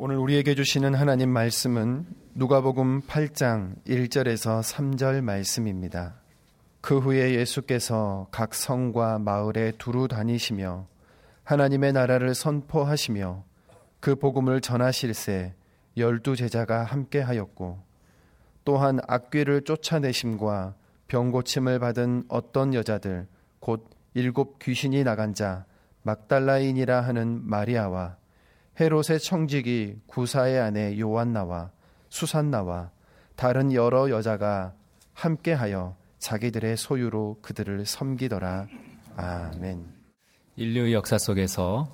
오늘 우리에게 주시는 하나님 말씀은 누가복음 8장 1절에서 3절 말씀입니다. 그 후에 예수께서 각 성과 마을에 두루 다니시며 하나님의 나라를 선포하시며 그 복음을 전하실세 열두 제자가 함께 하였고 또한 악귀를 쫓아내심과 병 고침을 받은 어떤 여자들 곧 일곱 귀신이 나간 자 막달라인이라 하는 마리아와 헤롯의 청직이 구사의 아내 요한나와 수산나와 다른 여러 여자가 함께하여 자기들의 소유로 그들을 섬기더라. 아멘. 인류 역사 속에서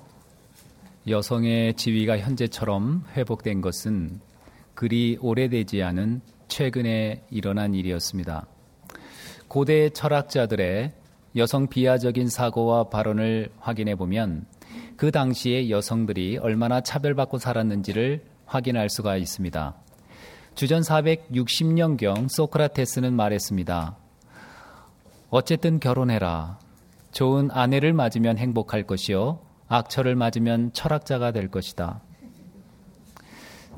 여성의 지위가 현재처럼 회복된 것은 그리 오래되지 않은 최근에 일어난 일이었습니다. 고대 철학자들의 여성 비하적인 사고와 발언을 확인해 보면 그 당시에 여성들이 얼마나 차별받고 살았는지를 확인할 수가 있습니다. 주전 460년경 소크라테스는 말했습니다. 어쨌든 결혼해라. 좋은 아내를 맞으면 행복할 것이요. 악처를 맞으면 철학자가 될 것이다.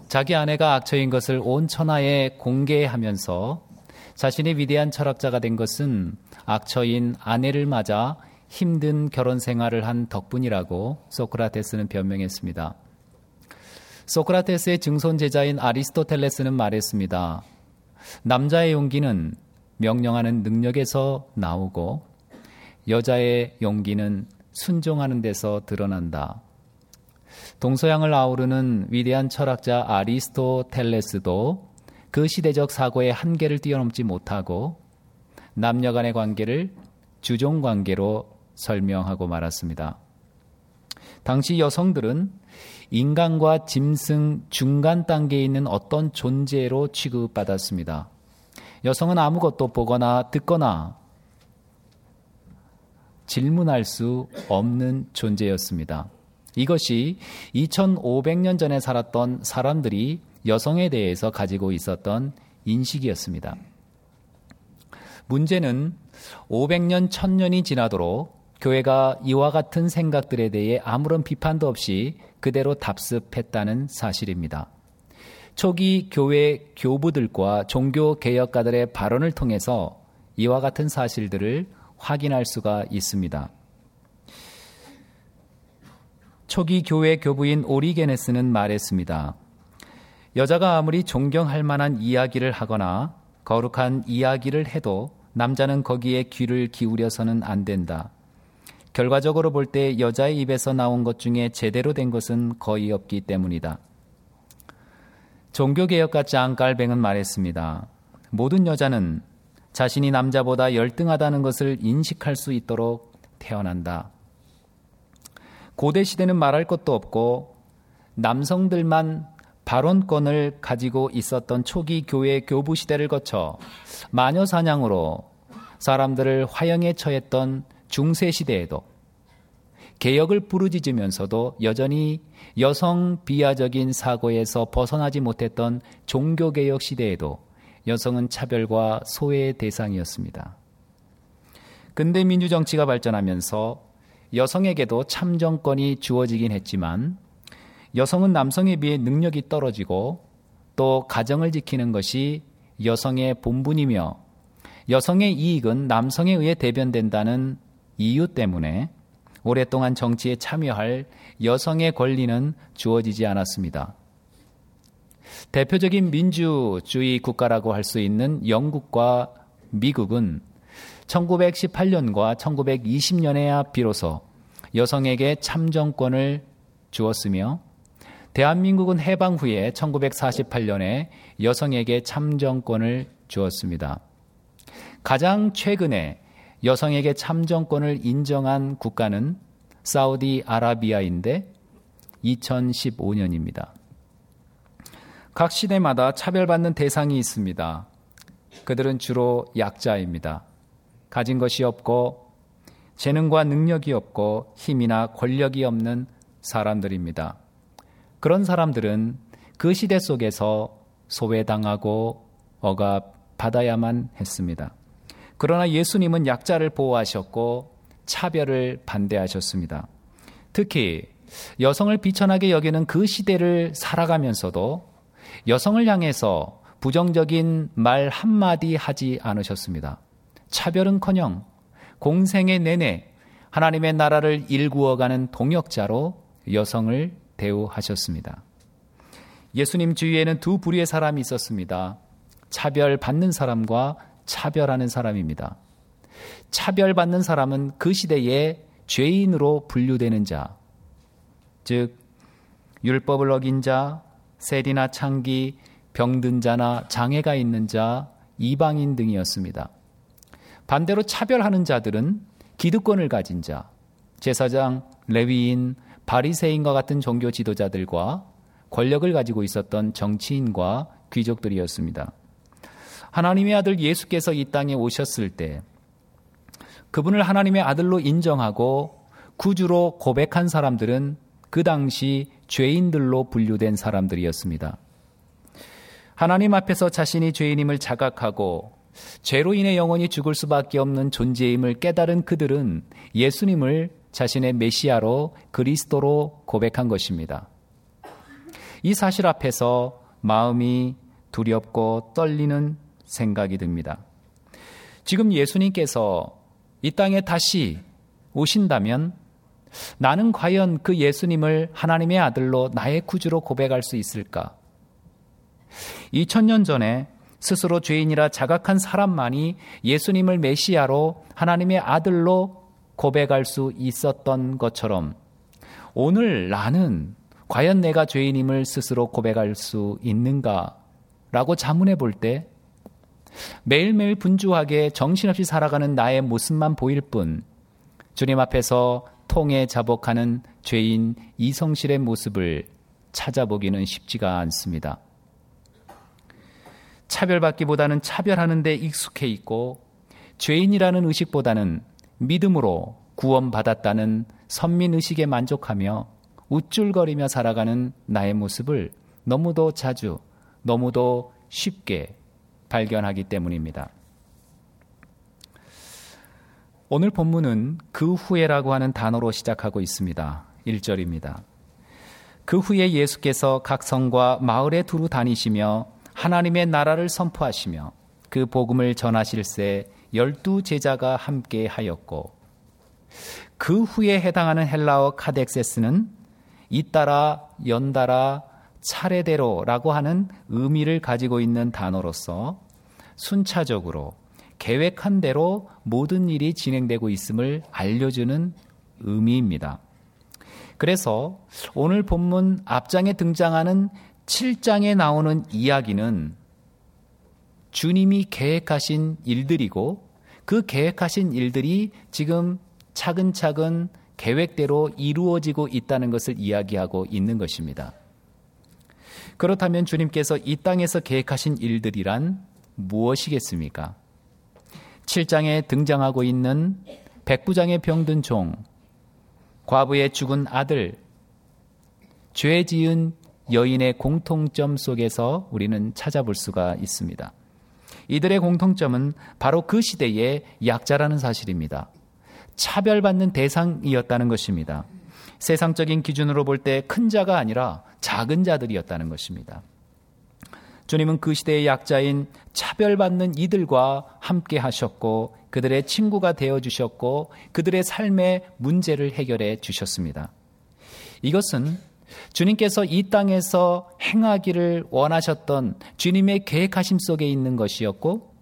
자기 아내가 악처인 것을 온 천하에 공개하면서 자신의 위대한 철학자가 된 것은 악처인 아내를 맞아 힘든 결혼 생활을 한 덕분이라고 소크라테스는 변명했습니다. 소크라테스의 증손 제자인 아리스토텔레스는 말했습니다. 남자의 용기는 명령하는 능력에서 나오고 여자의 용기는 순종하는 데서 드러난다. 동서양을 아우르는 위대한 철학자 아리스토텔레스도 그 시대적 사고의 한계를 뛰어넘지 못하고 남녀 간의 관계를 주종 관계로 설명하고 말았습니다. 당시 여성들은 인간과 짐승 중간 단계에 있는 어떤 존재로 취급받았습니다. 여성은 아무것도 보거나 듣거나 질문할 수 없는 존재였습니다. 이것이 2500년 전에 살았던 사람들이 여성에 대해서 가지고 있었던 인식이었습니다. 문제는 500년, 1000년이 지나도록 교회가 이와 같은 생각들에 대해 아무런 비판도 없이 그대로 답습했다는 사실입니다. 초기 교회 교부들과 종교 개혁가들의 발언을 통해서 이와 같은 사실들을 확인할 수가 있습니다. 초기 교회 교부인 오리게네스는 말했습니다. 여자가 아무리 존경할 만한 이야기를 하거나 거룩한 이야기를 해도 남자는 거기에 귀를 기울여서는 안 된다. 결과적으로 볼 때 여자의 입에서 나온 것 중에 제대로 된 것은 거의 없기 때문이다. 종교개혁가 짱 깔뱅은 말했습니다. 모든 여자는 자신이 남자보다 열등하다는 것을 인식할 수 있도록 태어난다. 고대 시대는 말할 것도 없고 남성들만 발언권을 가지고 있었던 초기 교회 교부 시대를 거쳐 마녀 사냥으로 사람들을 화형에 처했던 중세 시대에도 개혁을 부르짖으면서도 여전히 여성 비하적인 사고에서 벗어나지 못했던 종교개혁 시대에도 여성은 차별과 소외의 대상이었습니다. 근대 민주정치가 발전하면서 여성에게도 참정권이 주어지긴 했지만 여성은 남성에 비해 능력이 떨어지고 또 가정을 지키는 것이 여성의 본분이며 여성의 이익은 남성에 의해 대변된다는 이유 때문에 오랫동안 정치에 참여할 여성의 권리는 주어지지 않았습니다. 대표적인 민주주의 국가라고 할 수 있는 영국과 미국은 1918년과 1920년에야 비로소 여성에게 참정권을 주었으며 대한민국은 해방 후에 1948년에 여성에게 참정권을 주었습니다. 가장 최근에 여성에게 참정권을 인정한 국가는 사우디아라비아인데 2015년입니다. 각 시대마다 차별받는 대상이 있습니다. 그들은 주로 약자입니다. 가진 것이 없고 재능과 능력이 없고 힘이나 권력이 없는 사람들입니다. 그런 사람들은 그 시대 속에서 소외당하고 억압받아야만 했습니다. 그러나 예수님은 약자를 보호하셨고 차별을 반대하셨습니다. 특히 여성을 비천하게 여기는 그 시대를 살아가면서도 여성을 향해서 부정적인 말 한마디 하지 않으셨습니다. 차별은 커녕 공생의 내내 하나님의 나라를 일구어가는 동역자로 여성을 대우하셨습니다. 예수님 주위에는 두 부류의 사람이 있었습니다. 차별받는 사람과 차별하는 사람입니다. 차별받는 사람은 그 시대에 죄인으로 분류되는 자, 즉, 율법을 어긴 자, 세리나 창기, 병든 자나 장애가 있는 자, 이방인 등이었습니다. 반대로 차별하는 자들은 기득권을 가진 자, 제사장, 레위인, 바리새인과 같은 종교 지도자들과 권력을 가지고 있었던 정치인과 귀족들이었습니다. 하나님의 아들 예수께서 이 땅에 오셨을 때 그분을 하나님의 아들로 인정하고 구주로 고백한 사람들은 그 당시 죄인들로 분류된 사람들이었습니다. 하나님 앞에서 자신이 죄인임을 자각하고 죄로 인해 영원히 죽을 수밖에 없는 존재임을 깨달은 그들은 예수님을 자신의 메시아로 그리스도로 고백한 것입니다. 이 사실 앞에서 마음이 두렵고 떨리는 생각이 듭니다. 지금 예수님께서 이 땅에 다시 오신다면 나는 과연 그 예수님을 하나님의 아들로 나의 구주로 고백할 수 있을까? 2000년 전에 스스로 죄인이라 자각한 사람만이 예수님을 메시아로 하나님의 아들로 고백할 수 있었던 것처럼 오늘 나는 과연 내가 죄인임을 스스로 고백할 수 있는가? 라고 자문해 볼 때 매일매일 분주하게 정신없이 살아가는 나의 모습만 보일 뿐 주님 앞에서 통에 자복하는 죄인 이성실의 모습을 찾아보기는 쉽지가 않습니다. 차별받기보다는 차별하는 데 익숙해 있고 죄인이라는 의식보다는 믿음으로 구원받았다는 선민 의식에 만족하며 우쭐거리며 살아가는 나의 모습을 너무도 자주, 너무도 쉽게 발견하기 때문입니다. 오늘 본문은 그 후에라고 하는 단어로 시작하고 있습니다. 1절입니다. 그 후에 예수께서 각 성과 마을에 두루 다니시며 하나님의 나라를 선포하시며 그 복음을 전하실새 열두 제자가 함께 하였고 그 후에 해당하는 헬라어 카덱세스는 잇따라 연달아 차례대로라고 하는 의미를 가지고 있는 단어로서 순차적으로 계획한 대로 모든 일이 진행되고 있음을 알려주는 의미입니다. 그래서 오늘 본문 앞장에 등장하는 7장에 나오는 이야기는 주님이 계획하신 일들이고 그 계획하신 일들이 지금 차근차근 계획대로 이루어지고 있다는 것을 이야기하고 있는 것입니다. 그렇다면 주님께서 이 땅에서 계획하신 일들이란 무엇이겠습니까? 7장에 등장하고 있는 백부장의 병든 종, 과부의 죽은 아들, 죄 지은 여인의 공통점 속에서 우리는 찾아볼 수가 있습니다. 이들의 공통점은 바로 그 시대의 약자라는 사실입니다. 차별받는 대상이었다는 것입니다. 세상적인 기준으로 볼 때 큰 자가 아니라 작은 자들이었다는 것입니다. 주님은 그 시대의 약자인 차별받는 이들과 함께 하셨고 그들의 친구가 되어 주셨고 그들의 삶의 문제를 해결해 주셨습니다. 이것은 주님께서 이 땅에서 행하기를 원하셨던 주님의 계획하심 속에 있는 것이었고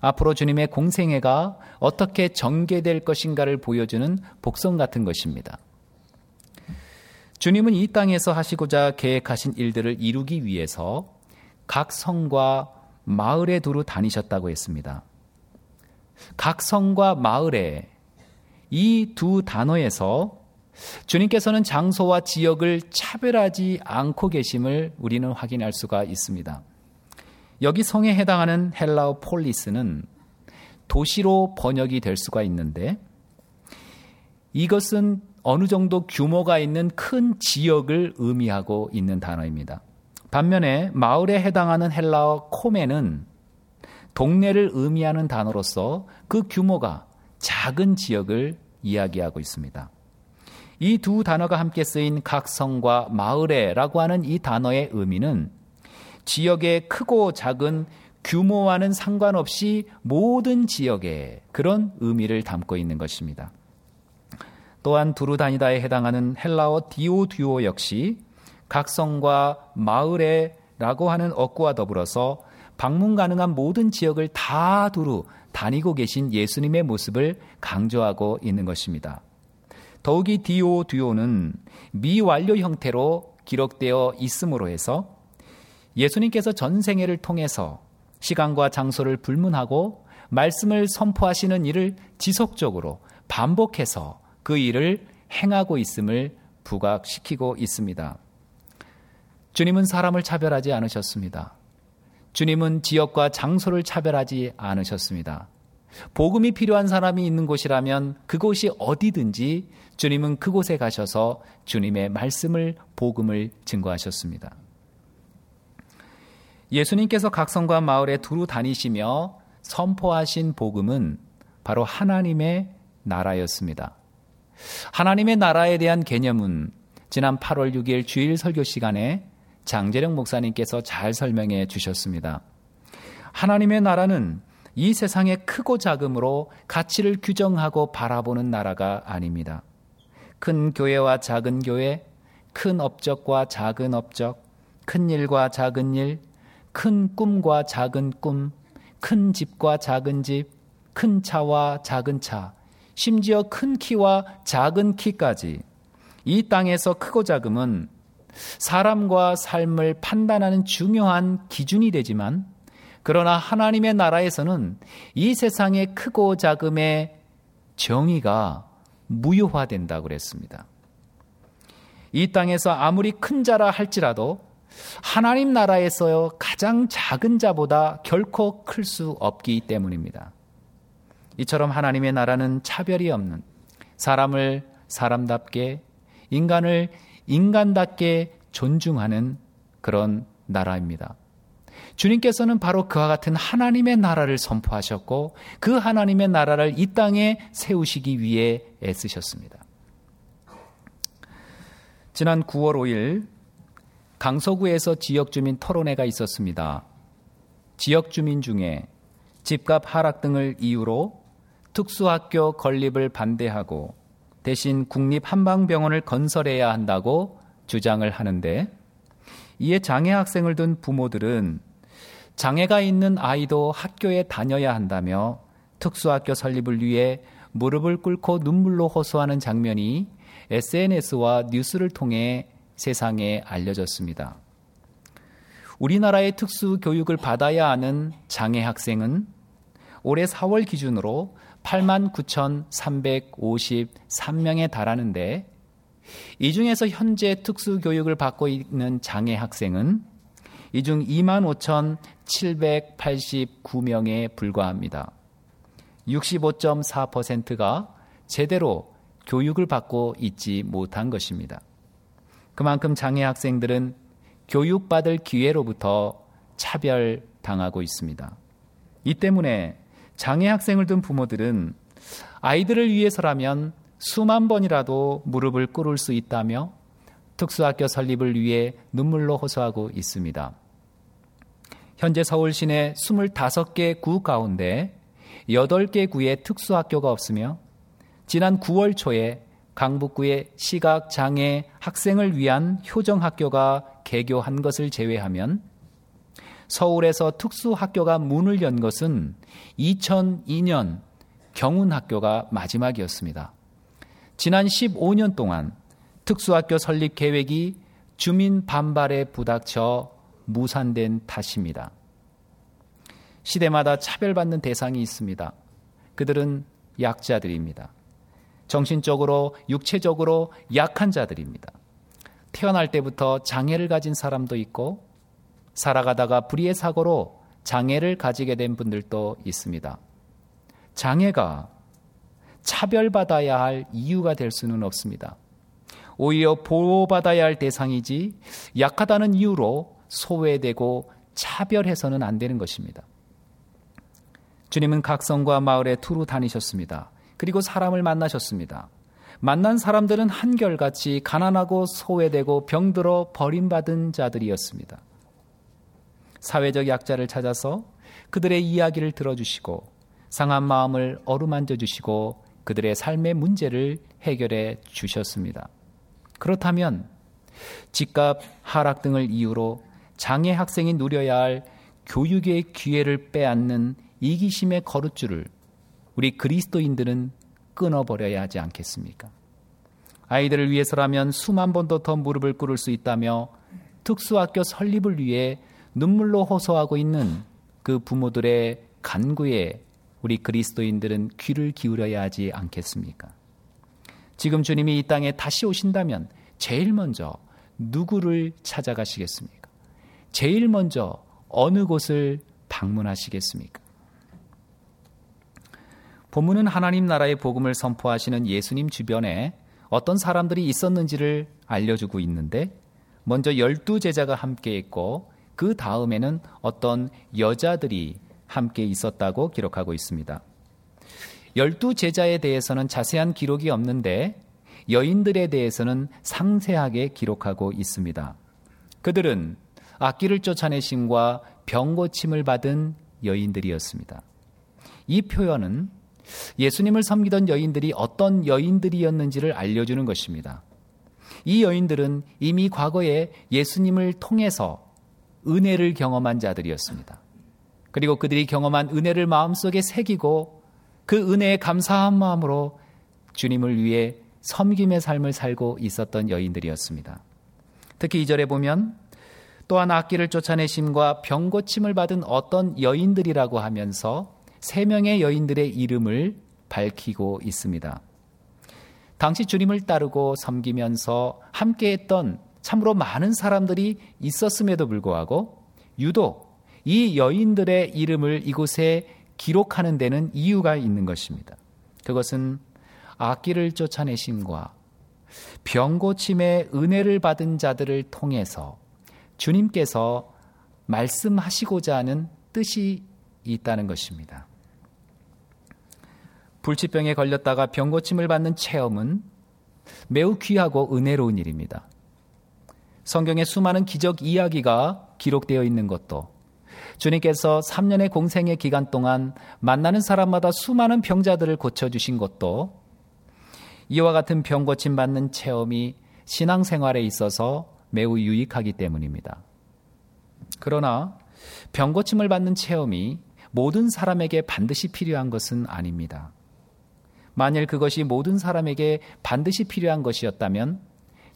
앞으로 주님의 공생애가 어떻게 전개될 것인가를 보여주는 복선 같은 것입니다. 주님은 이 땅에서 하시고자 계획하신 일들을 이루기 위해서 각 성과 마을에 두루 다니셨다고 했습니다. 각 성과 마을에 이 두 단어에서 주님께서는 장소와 지역을 차별하지 않고 계심을 우리는 확인할 수가 있습니다. 여기 성에 해당하는 헬라어 폴리스는 도시로 번역이 될 수가 있는데 이것은 어느 정도 규모가 있는 큰 지역을 의미하고 있는 단어입니다. 반면에 마을에 해당하는 헬라어 코메는 동네를 의미하는 단어로서 그 규모가 작은 지역을 이야기하고 있습니다. 이 두 단어가 함께 쓰인 각 성과 마을에라고 하는 이 단어의 의미는 지역의 크고 작은 규모와는 상관없이 모든 지역에 그런 의미를 담고 있는 것입니다. 또한 두루다니다에 해당하는 헬라어 디오듀오 역시 각성과 마을에라고 하는 어구와 더불어서 방문 가능한 모든 지역을 다 두루 다니고 계신 예수님의 모습을 강조하고 있는 것입니다. 더욱이 디오듀오는 미완료 형태로 기록되어 있으므로 해서 예수님께서 전생애를 통해서 시간과 장소를 불문하고 말씀을 선포하시는 일을 지속적으로 반복해서 그 일을 행하고 있음을 부각시키고 있습니다. 주님은 사람을 차별하지 않으셨습니다. 주님은 지역과 장소를 차별하지 않으셨습니다. 복음이 필요한 사람이 있는 곳이라면 그곳이 어디든지 주님은 그곳에 가셔서 주님의 말씀을 복음을 증거하셨습니다. 예수님께서 각성과 마을에 두루 다니시며 선포하신 복음은 바로 하나님의 나라였습니다. 하나님의 나라에 대한 개념은 지난 8월 6일 주일 설교 시간에 장재령 목사님께서 잘 설명해 주셨습니다. 하나님의 나라는 이 세상의 크고 작음으로 가치를 규정하고 바라보는 나라가 아닙니다. 큰 교회와 작은 교회, 큰 업적과 작은 업적, 큰 일과 작은 일, 큰 꿈과 작은 꿈, 큰 집과 작은 집, 큰 차와 작은 차, 심지어 큰 키와 작은 키까지 이 땅에서 크고 작음은 사람과 삶을 판단하는 중요한 기준이 되지만 그러나 하나님의 나라에서는 이 세상의 크고 작음의 정의가 무효화된다고 그랬습니다. 이 땅에서 아무리 큰 자라 할지라도 하나님 나라에서 가장 작은 자보다 결코 클 수 없기 때문입니다. 이처럼 하나님의 나라는 차별이 없는 사람을 사람답게 인간을 인간답게 존중하는 그런 나라입니다. 주님께서는 바로 그와 같은 하나님의 나라를 선포하셨고 그 하나님의 나라를 이 땅에 세우시기 위해 애쓰셨습니다. 지난 9월 5일 강서구에서 지역 주민 토론회가 있었습니다. 지역 주민 중에 집값 하락 등을 이유로 특수학교 건립을 반대하고 대신 국립 한방병원을 건설해야 한다고 주장을 하는데 이에 장애 학생을 둔 부모들은 장애가 있는 아이도 학교에 다녀야 한다며 특수학교 설립을 위해 무릎을 꿇고 눈물로 호소하는 장면이 SNS와 뉴스를 통해 세상에 알려졌습니다. 우리나라의 특수 교육을 받아야 하는 장애 학생은 올해 4월 기준으로 89,353명에 달하는데 이 중에서 현재 특수 교육을 받고 있는 장애 학생은 이 중 25,789명에 불과합니다. 65.4%가 제대로 교육을 받고 있지 못한 것입니다. 그만큼 장애 학생들은 교육받을 기회로부터 차별당하고 있습니다. 이 때문에 장애 학생을 둔 부모들은 아이들을 위해서라면 수만 번이라도 무릎을 꿇을 수 있다며 특수학교 설립을 위해 눈물로 호소하고 있습니다. 현재 서울 시내 25개 구 가운데 8개 구에 특수학교가 없으며 지난 9월 초에 강북구의 시각 장애 학생을 위한 효정학교가 개교한 것을 제외하면 서울에서 특수학교가 문을 연 것은 2002년 경운학교가 마지막이었습니다. 지난 15년 동안 특수학교 설립 계획이 주민 반발에 부닥쳐 무산된 탓입니다. 시대마다 차별받는 대상이 있습니다. 그들은 약자들입니다. 정신적으로, 육체적으로 약한 자들입니다. 태어날 때부터 장애를 가진 사람도 있고, 살아가다가 불의의 사고로 장애를 가지게 된 분들도 있습니다. 장애가 차별받아야 할 이유가 될 수는 없습니다. 오히려 보호받아야 할 대상이지 약하다는 이유로 소외되고 차별해서는 안 되는 것입니다. 주님은 각 성과 마을에 투루 다니셨습니다. 그리고 사람을 만나셨습니다. 만난 사람들은 한결같이 가난하고 소외되고 병들어 버림받은 자들이었습니다. 사회적 약자를 찾아서 그들의 이야기를 들어주시고 상한 마음을 어루만져 주시고 그들의 삶의 문제를 해결해 주셨습니다. 그렇다면 집값 하락 등을 이유로 장애 학생이 누려야 할 교육의 기회를 빼앗는 이기심의 거룻줄을 우리 그리스도인들은 끊어버려야 하지 않겠습니까? 아이들을 위해서라면 수만 번도 더 무릎을 꿇을 수 있다며 특수학교 설립을 위해 눈물로 호소하고 있는 그 부모들의 간구에 우리 그리스도인들은 귀를 기울여야 하지 않겠습니까? 지금 주님이 이 땅에 다시 오신다면 제일 먼저 누구를 찾아가시겠습니까? 제일 먼저 어느 곳을 방문하시겠습니까? 본문은 하나님 나라의 복음을 선포하시는 예수님 주변에 어떤 사람들이 있었는지를 알려주고 있는데 먼저 열두 제자가 함께 있고 그 다음에는 어떤 여자들이 함께 있었다고 기록하고 있습니다. 열두 제자에 대해서는 자세한 기록이 없는데 여인들에 대해서는 상세하게 기록하고 있습니다. 그들은 악기를 쫓아내심과 병 고침을 받은 여인들이었습니다. 이 표현은 예수님을 섬기던 여인들이 어떤 여인들이었는지를 알려주는 것입니다. 이 여인들은 이미 과거에 예수님을 통해서 은혜를 경험한 자들이었습니다. 그리고 그들이 경험한 은혜를 마음속에 새기고 그 은혜에 감사한 마음으로 주님을 위해 섬김의 삶을 살고 있었던 여인들이었습니다. 특히 이절에 보면 또한 악기를 쫓아내심과 병고침을 받은 어떤 여인들이라고 하면서 세 명의 여인들의 이름을 밝히고 있습니다. 당시 주님을 따르고 섬기면서 함께했던 참으로 많은 사람들이 있었음에도 불구하고 유독 이 여인들의 이름을 이곳에 기록하는 데는 이유가 있는 것입니다. 그것은 악기를 쫓아내심과 병고침의 은혜를 받은 자들을 통해서 주님께서 말씀하시고자 하는 뜻이 있다는 것입니다. 불치병에 걸렸다가 병고침을 받는 체험은 매우 귀하고 은혜로운 일입니다. 성경에 수많은 기적 이야기가 기록되어 있는 것도 주님께서 3년의 공생의 기간 동안 만나는 사람마다 수많은 병자들을 고쳐주신 것도 이와 같은 병 고침 받는 체험이 신앙생활에 있어서 매우 유익하기 때문입니다. 그러나 병 고침을 받는 체험이 모든 사람에게 반드시 필요한 것은 아닙니다. 만일 그것이 모든 사람에게 반드시 필요한 것이었다면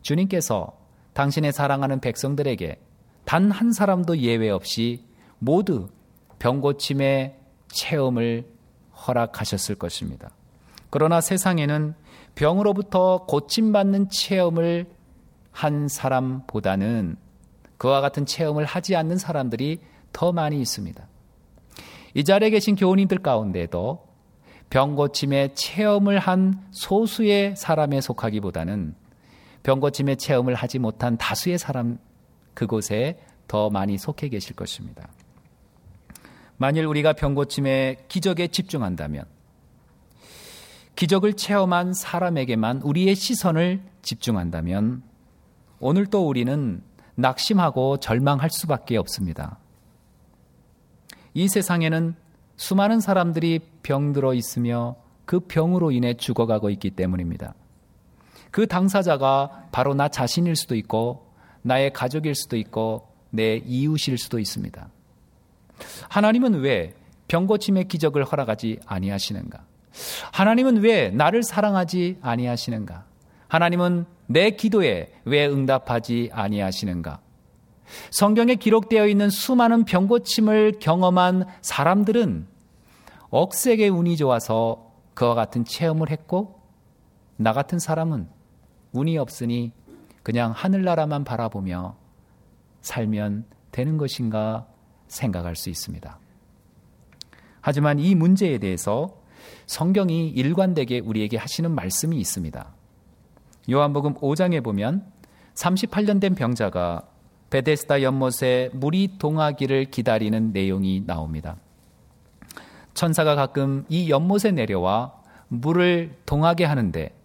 주님께서 당신의 사랑하는 백성들에게 단 한 사람도 예외 없이 모두 병고침의 체험을 허락하셨을 것입니다. 그러나 세상에는 병으로부터 고침받는 체험을 한 사람보다는 그와 같은 체험을 하지 않는 사람들이 더 많이 있습니다. 이 자리에 계신 교우님들 가운데도 병고침의 체험을 한 소수의 사람에 속하기보다는 병고침의 체험을 하지 못한 다수의 사람 그곳에 더 많이 속해 계실 것입니다. 만일 우리가 병고침의 기적에 집중한다면 기적을 체험한 사람에게만 우리의 시선을 집중한다면 오늘 또 우리는 낙심하고 절망할 수밖에 없습니다. 이 세상에는 수많은 사람들이 병들어 있으며 그 병으로 인해 죽어가고 있기 때문입니다. 그 당사자가 바로 나 자신일 수도 있고 나의 가족일 수도 있고 내 이웃일 수도 있습니다. 하나님은 왜 병고침의 기적을 허락하지 아니하시는가? 하나님은 왜 나를 사랑하지 아니하시는가? 하나님은 내 기도에 왜 응답하지 아니하시는가? 성경에 기록되어 있는 수많은 병고침을 경험한 사람들은 억세게 운이 좋아서 그와 같은 체험을 했고 나 같은 사람은 운이 없으니 그냥 하늘나라만 바라보며 살면 되는 것인가 생각할 수 있습니다. 하지만 이 문제에 대해서 성경이 일관되게 우리에게 하시는 말씀이 있습니다. 요한복음 5장에 보면 38년 된 병자가 베데스다 연못에 물이 동하기를 기다리는 내용이 나옵니다. 천사가 가끔 이 연못에 내려와 물을 동하게 하는데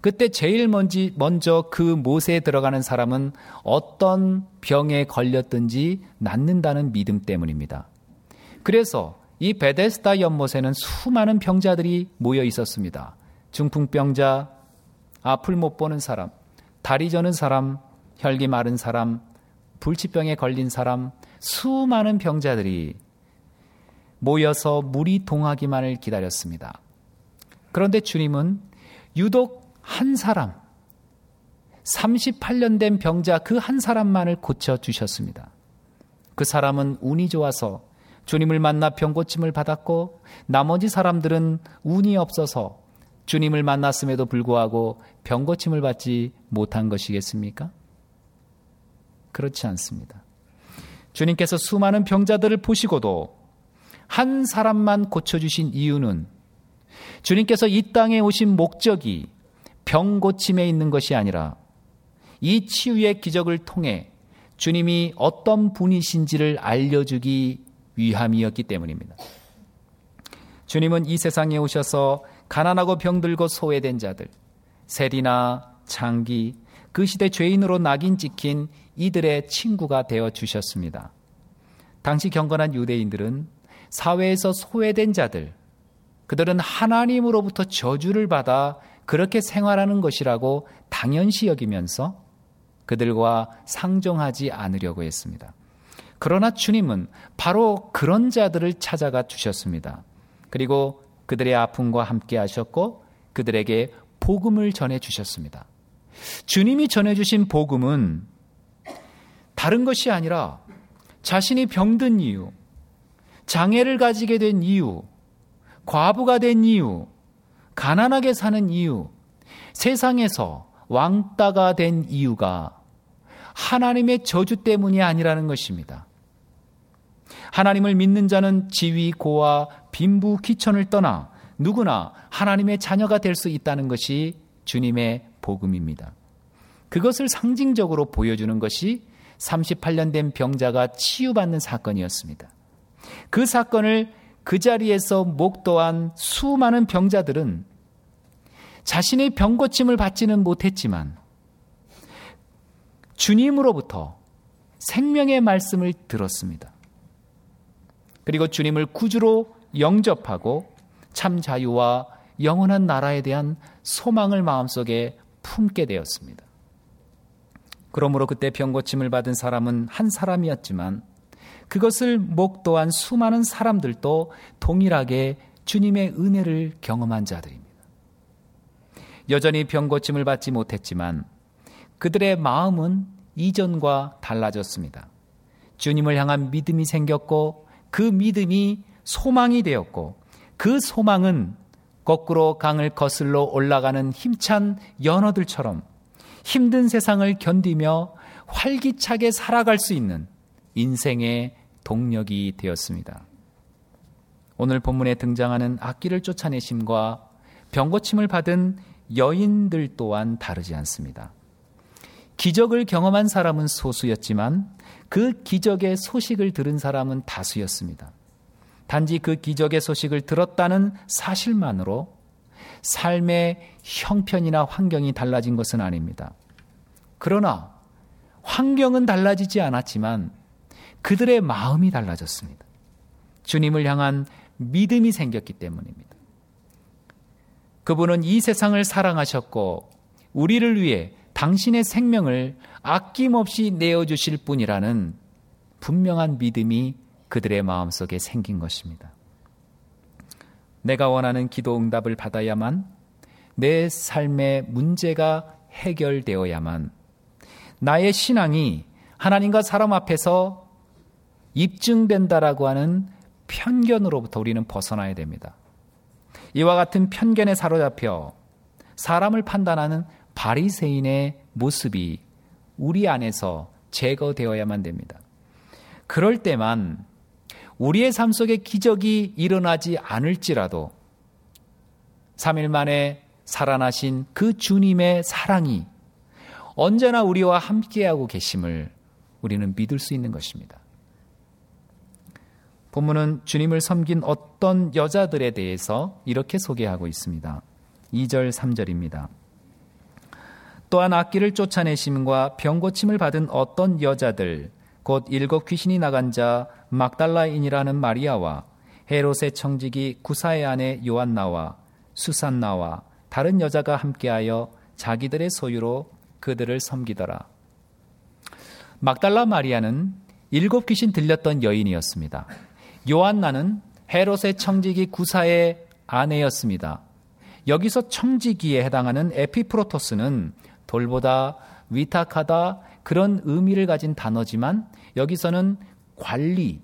그때 제일 먼저, 먼저 그 못에 들어가는 사람은 어떤 병에 걸렸든지 낫는다는 믿음 때문입니다. 그래서 이 베데스다 연못에는 수많은 병자들이 모여 있었습니다. 중풍병자, 앞을 못 보는 사람, 다리 저는 사람, 혈기 마른 사람, 불치병에 걸린 사람, 수많은 병자들이 모여서 물이 동하기만을 기다렸습니다. 그런데 주님은 유독 한 사람, 38년 된 병자 그 한 사람만을 고쳐 주셨습니다. 그 사람은 운이 좋아서 주님을 만나 병고침을 받았고 나머지 사람들은 운이 없어서 주님을 만났음에도 불구하고 병고침을 받지 못한 것이겠습니까? 그렇지 않습니다. 주님께서 수많은 병자들을 보시고도 한 사람만 고쳐주신 이유는 주님께서 이 땅에 오신 목적이 병 고침에 있는 것이 아니라 이 치유의 기적을 통해 주님이 어떤 분이신지를 알려주기 위함이었기 때문입니다. 주님은 이 세상에 오셔서 가난하고 병들고 소외된 자들, 세리나 장기, 그 시대 죄인으로 낙인 찍힌 이들의 친구가 되어 주셨습니다. 당시 경건한 유대인들은 사회에서 소외된 자들, 그들은 하나님으로부터 저주를 받아 그렇게 생활하는 것이라고 당연시 여기면서 그들과 상종하지 않으려고 했습니다. 그러나 주님은 바로 그런 자들을 찾아가 주셨습니다. 그리고 그들의 아픔과 함께 하셨고 그들에게 복음을 전해 주셨습니다. 주님이 전해 주신 복음은 다른 것이 아니라 자신이 병든 이유, 장애를 가지게 된 이유, 과부가 된 이유, 가난하게 사는 이유, 세상에서 왕따가 된 이유가 하나님의 저주 때문이 아니라는 것입니다. 하나님을 믿는 자는 지위, 고와 빈부, 귀천을 떠나 누구나 하나님의 자녀가 될 수 있다는 것이 주님의 복음입니다. 그것을 상징적으로 보여주는 것이 38년 된 병자가 치유받는 사건이었습니다. 그 사건을 그 자리에서 목도한 수많은 병자들은 자신의 병고침을 받지는 못했지만 주님으로부터 생명의 말씀을 들었습니다. 그리고 주님을 구주로 영접하고 참 자유와 영원한 나라에 대한 소망을 마음속에 품게 되었습니다. 그러므로 그때 병고침을 받은 사람은 한 사람이었지만 그것을 목도한 수많은 사람들도 동일하게 주님의 은혜를 경험한 자들입니다. 여전히 병고침을 받지 못했지만 그들의 마음은 이전과 달라졌습니다. 주님을 향한 믿음이 생겼고 그 믿음이 소망이 되었고 그 소망은 거꾸로 강을 거슬러 올라가는 힘찬 연어들처럼 힘든 세상을 견디며 활기차게 살아갈 수 있는 인생의 동력이 되었습니다. 오늘 본문에 등장하는 악기를 쫓아내심과 병고침을 받은 여인들 또한 다르지 않습니다. 기적을 경험한 사람은 소수였지만 그 기적의 소식을 들은 사람은 다수였습니다. 단지 그 기적의 소식을 들었다는 사실만으로 삶의 형편이나 환경이 달라진 것은 아닙니다. 그러나 환경은 달라지지 않았지만 그들의 마음이 달라졌습니다. 주님을 향한 믿음이 생겼기 때문입니다. 그분은 이 세상을 사랑하셨고 우리를 위해 당신의 생명을 아낌없이 내어주실 분이라는 분명한 믿음이 그들의 마음속에 생긴 것입니다. 내가 원하는 기도 응답을 받아야만 내 삶의 문제가 해결되어야만 나의 신앙이 하나님과 사람 앞에서 입증된다라고 하는 편견으로부터 우리는 벗어나야 됩니다. 이와 같은 편견에 사로잡혀 사람을 판단하는 바리새인의 모습이 우리 안에서 제거되어야만 됩니다. 그럴 때만 우리의 삶 속에 기적이 일어나지 않을지라도 3일 만에 살아나신 그 주님의 사랑이 언제나 우리와 함께하고 계심을 우리는 믿을 수 있는 것입니다. 본문은 주님을 섬긴 어떤 여자들에 대해서 이렇게 소개하고 있습니다. 2절, 3절입니다. 또한 악기를 쫓아내심과 병고침을 받은 어떤 여자들 곧 일곱 귀신이 나간 자 막달라인이라는 마리아와 헤롯의 청지기 구사의 아내 요한나와 수산나와 다른 여자가 함께하여 자기들의 소유로 그들을 섬기더라. 막달라 마리아는 일곱 귀신 들렸던 여인이었습니다. 요한나는 헤롯의 청지기 구사의 아내였습니다. 여기서 청지기에 해당하는 에피프로토스는 돌보다 위탁하다 그런 의미를 가진 단어지만 여기서는 관리,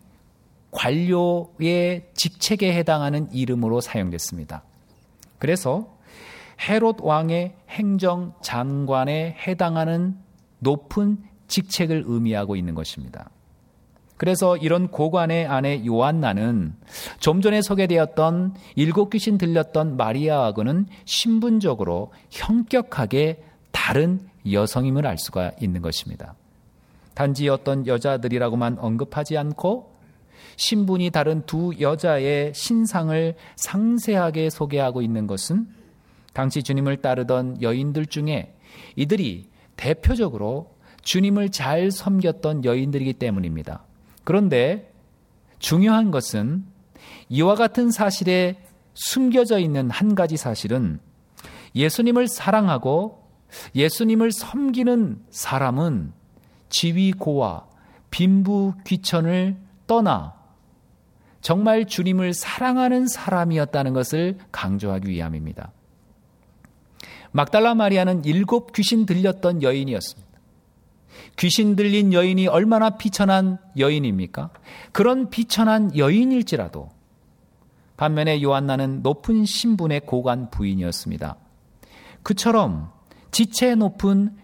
관료의 직책에 해당하는 이름으로 사용됐습니다. 그래서 헤롯 왕의 행정 장관에 해당하는 높은 직책을 의미하고 있는 것입니다. 그래서 이런 고관의 아내 요한나는 좀 전에 소개되었던 일곱 귀신 들렸던 마리아하고는 신분적으로 형격하게 다른 여성임을 알 수가 있는 것입니다. 단지 어떤 여자들이라고만 언급하지 않고 신분이 다른 두 여자의 신상을 상세하게 소개하고 있는 것은 당시 주님을 따르던 여인들 중에 이들이 대표적으로 주님을 잘 섬겼던 여인들이기 때문입니다. 그런데 중요한 것은 이와 같은 사실에 숨겨져 있는 한 가지 사실은 예수님을 사랑하고 예수님을 섬기는 사람은 지위고와 빈부 귀천을 떠나 정말 주님을 사랑하는 사람이었다는 것을 강조하기 위함입니다. 막달라 마리아는 일곱 귀신 들렸던 여인이었습니다. 귀신 들린 여인이 얼마나 비천한 여인입니까? 그런 비천한 여인일지라도 반면에 요한나는 높은 신분의 고관 부인이었습니다. 그처럼 지체 높은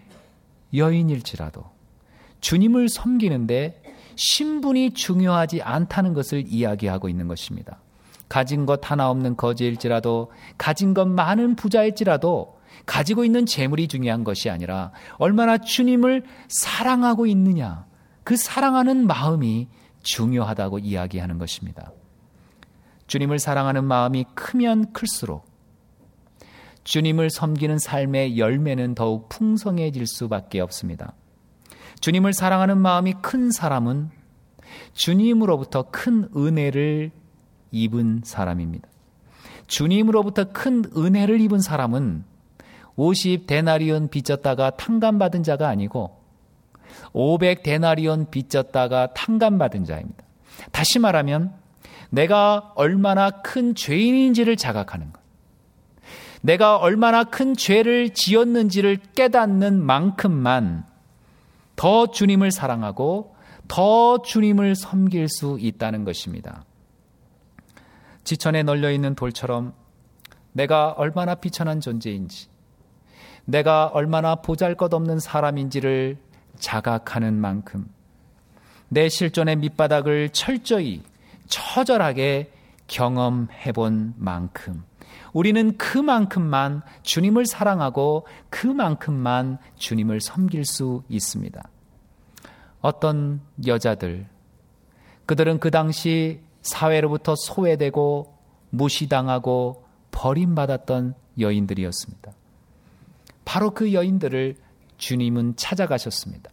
여인일지라도 주님을 섬기는데 신분이 중요하지 않다는 것을 이야기하고 있는 것입니다. 가진 것 하나 없는 거지일지라도 가진 것 많은 부자일지라도 가지고 있는 재물이 중요한 것이 아니라 얼마나 주님을 사랑하고 있느냐 그 사랑하는 마음이 중요하다고 이야기하는 것입니다. 주님을 사랑하는 마음이 크면 클수록 주님을 섬기는 삶의 열매는 더욱 풍성해질 수밖에 없습니다. 주님을 사랑하는 마음이 큰 사람은 주님으로부터 큰 은혜를 입은 사람입니다. 주님으로부터 큰 은혜를 입은 사람은 50 데나리온 빚졌다가 탕감받은 자가 아니고 500 데나리온 빚졌다가 탕감받은 자입니다. 다시 말하면 내가 얼마나 큰 죄인인지를 자각하는 것. 내가 얼마나 큰 죄를 지었는지를 깨닫는 만큼만 더 주님을 사랑하고 더 주님을 섬길 수 있다는 것입니다. 지천에 널려 있는 돌처럼 내가 얼마나 비천한 존재인지, 내가 얼마나 보잘 것 없는 사람인지를 자각하는 만큼 내 실존의 밑바닥을 철저히 처절하게 경험해 본 만큼 우리는 그만큼만 주님을 사랑하고 그만큼만 주님을 섬길 수 있습니다. 어떤 여자들, 그들은 그 당시 사회로부터 소외되고 무시당하고 버림받았던 여인들이었습니다. 바로 그 여인들을 주님은 찾아가셨습니다.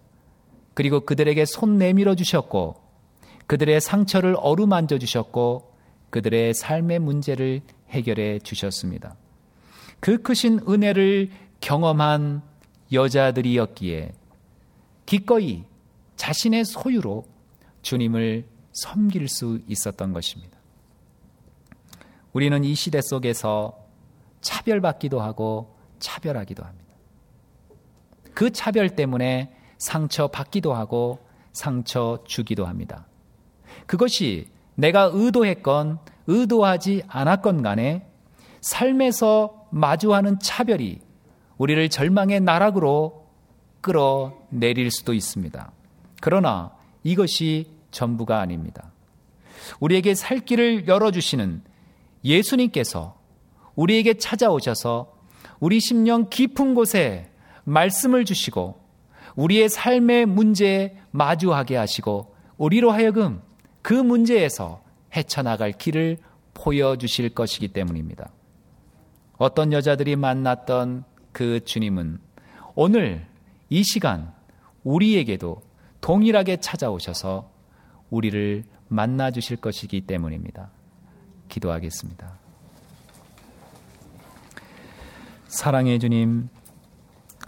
그리고 그들에게 손 내밀어 주셨고, 그들의 상처를 어루만져 주셨고, 그들의 삶의 문제를 해결해 주셨습니다. 그 크신 은혜를 경험한 여자들이었기에 기꺼이 자신의 소유로 주님을 섬길 수 있었던 것입니다. 우리는 이 시대 속에서 차별받기도 하고 차별하기도 합니다. 그 차별 때문에 상처 받기도 하고 상처 주기도 합니다. 그것이 내가 의도했건 의도하지 않았건 간에 삶에서 마주하는 차별이 우리를 절망의 나락으로 끌어내릴 수도 있습니다. 그러나 이것이 전부가 아닙니다. 우리에게 살 길을 열어주시는 예수님께서 우리에게 찾아오셔서 우리 심령 깊은 곳에 말씀을 주시고 우리의 삶의 문제에 마주하게 하시고 우리로 하여금 그 문제에서 헤쳐나갈 길을 보여주실 것이기 때문입니다. 어떤 여자들이 만났던 그 주님은 오늘 이 시간 우리에게도 동일하게 찾아오셔서 우리를 만나 주실 것이기 때문입니다. 기도하겠습니다. 사랑해 주님,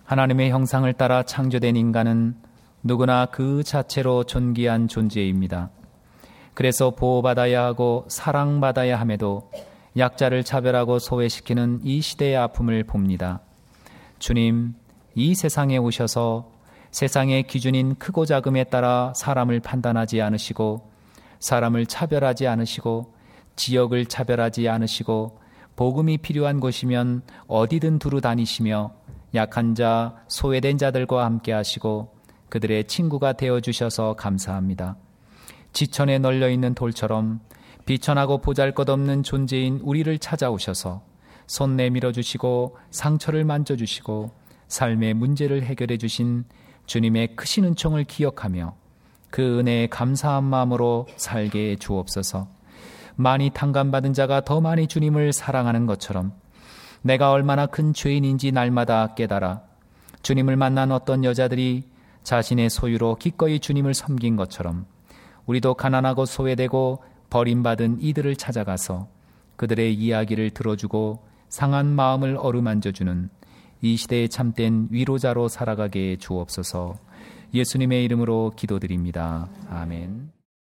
하나님의 형상을 따라 창조된 인간은 누구나 그 자체로 존귀한 존재입니다. 그래서 보호받아야 하고 사랑받아야 함에도 약자를 차별하고 소외시키는 이 시대의 아픔을 봅니다. 주님, 이 세상에 오셔서 세상의 기준인 크고 작음에 따라 사람을 판단하지 않으시고 사람을 차별하지 않으시고 지역을 차별하지 않으시고 복음이 필요한 곳이면 어디든 두루 다니시며 약한 자, 소외된 자들과 함께 하시고 그들의 친구가 되어 주셔서 감사합니다. 지천에 널려 있는 돌처럼 비천하고 보잘것없는 존재인 우리를 찾아오셔서 손 내밀어 주시고 상처를 만져 주시고 삶의 문제를 해결해 주신 주님의 크신 은총을 기억하며 그 은혜에 감사한 마음으로 살게 주옵소서. 많이 탕감받은 자가 더 많이 주님을 사랑하는 것처럼 내가 얼마나 큰 죄인인지 날마다 깨달아 주님을 만난 어떤 여자들이 자신의 소유로 기꺼이 주님을 섬긴 것처럼 우리도 가난하고 소외되고 버림받은 이들을 찾아가서 그들의 이야기를 들어주고 상한 마음을 어루만져주는 이 시대의 참된 위로자로 살아가게 주옵소서 예수님의 이름으로 기도드립니다. 아멘.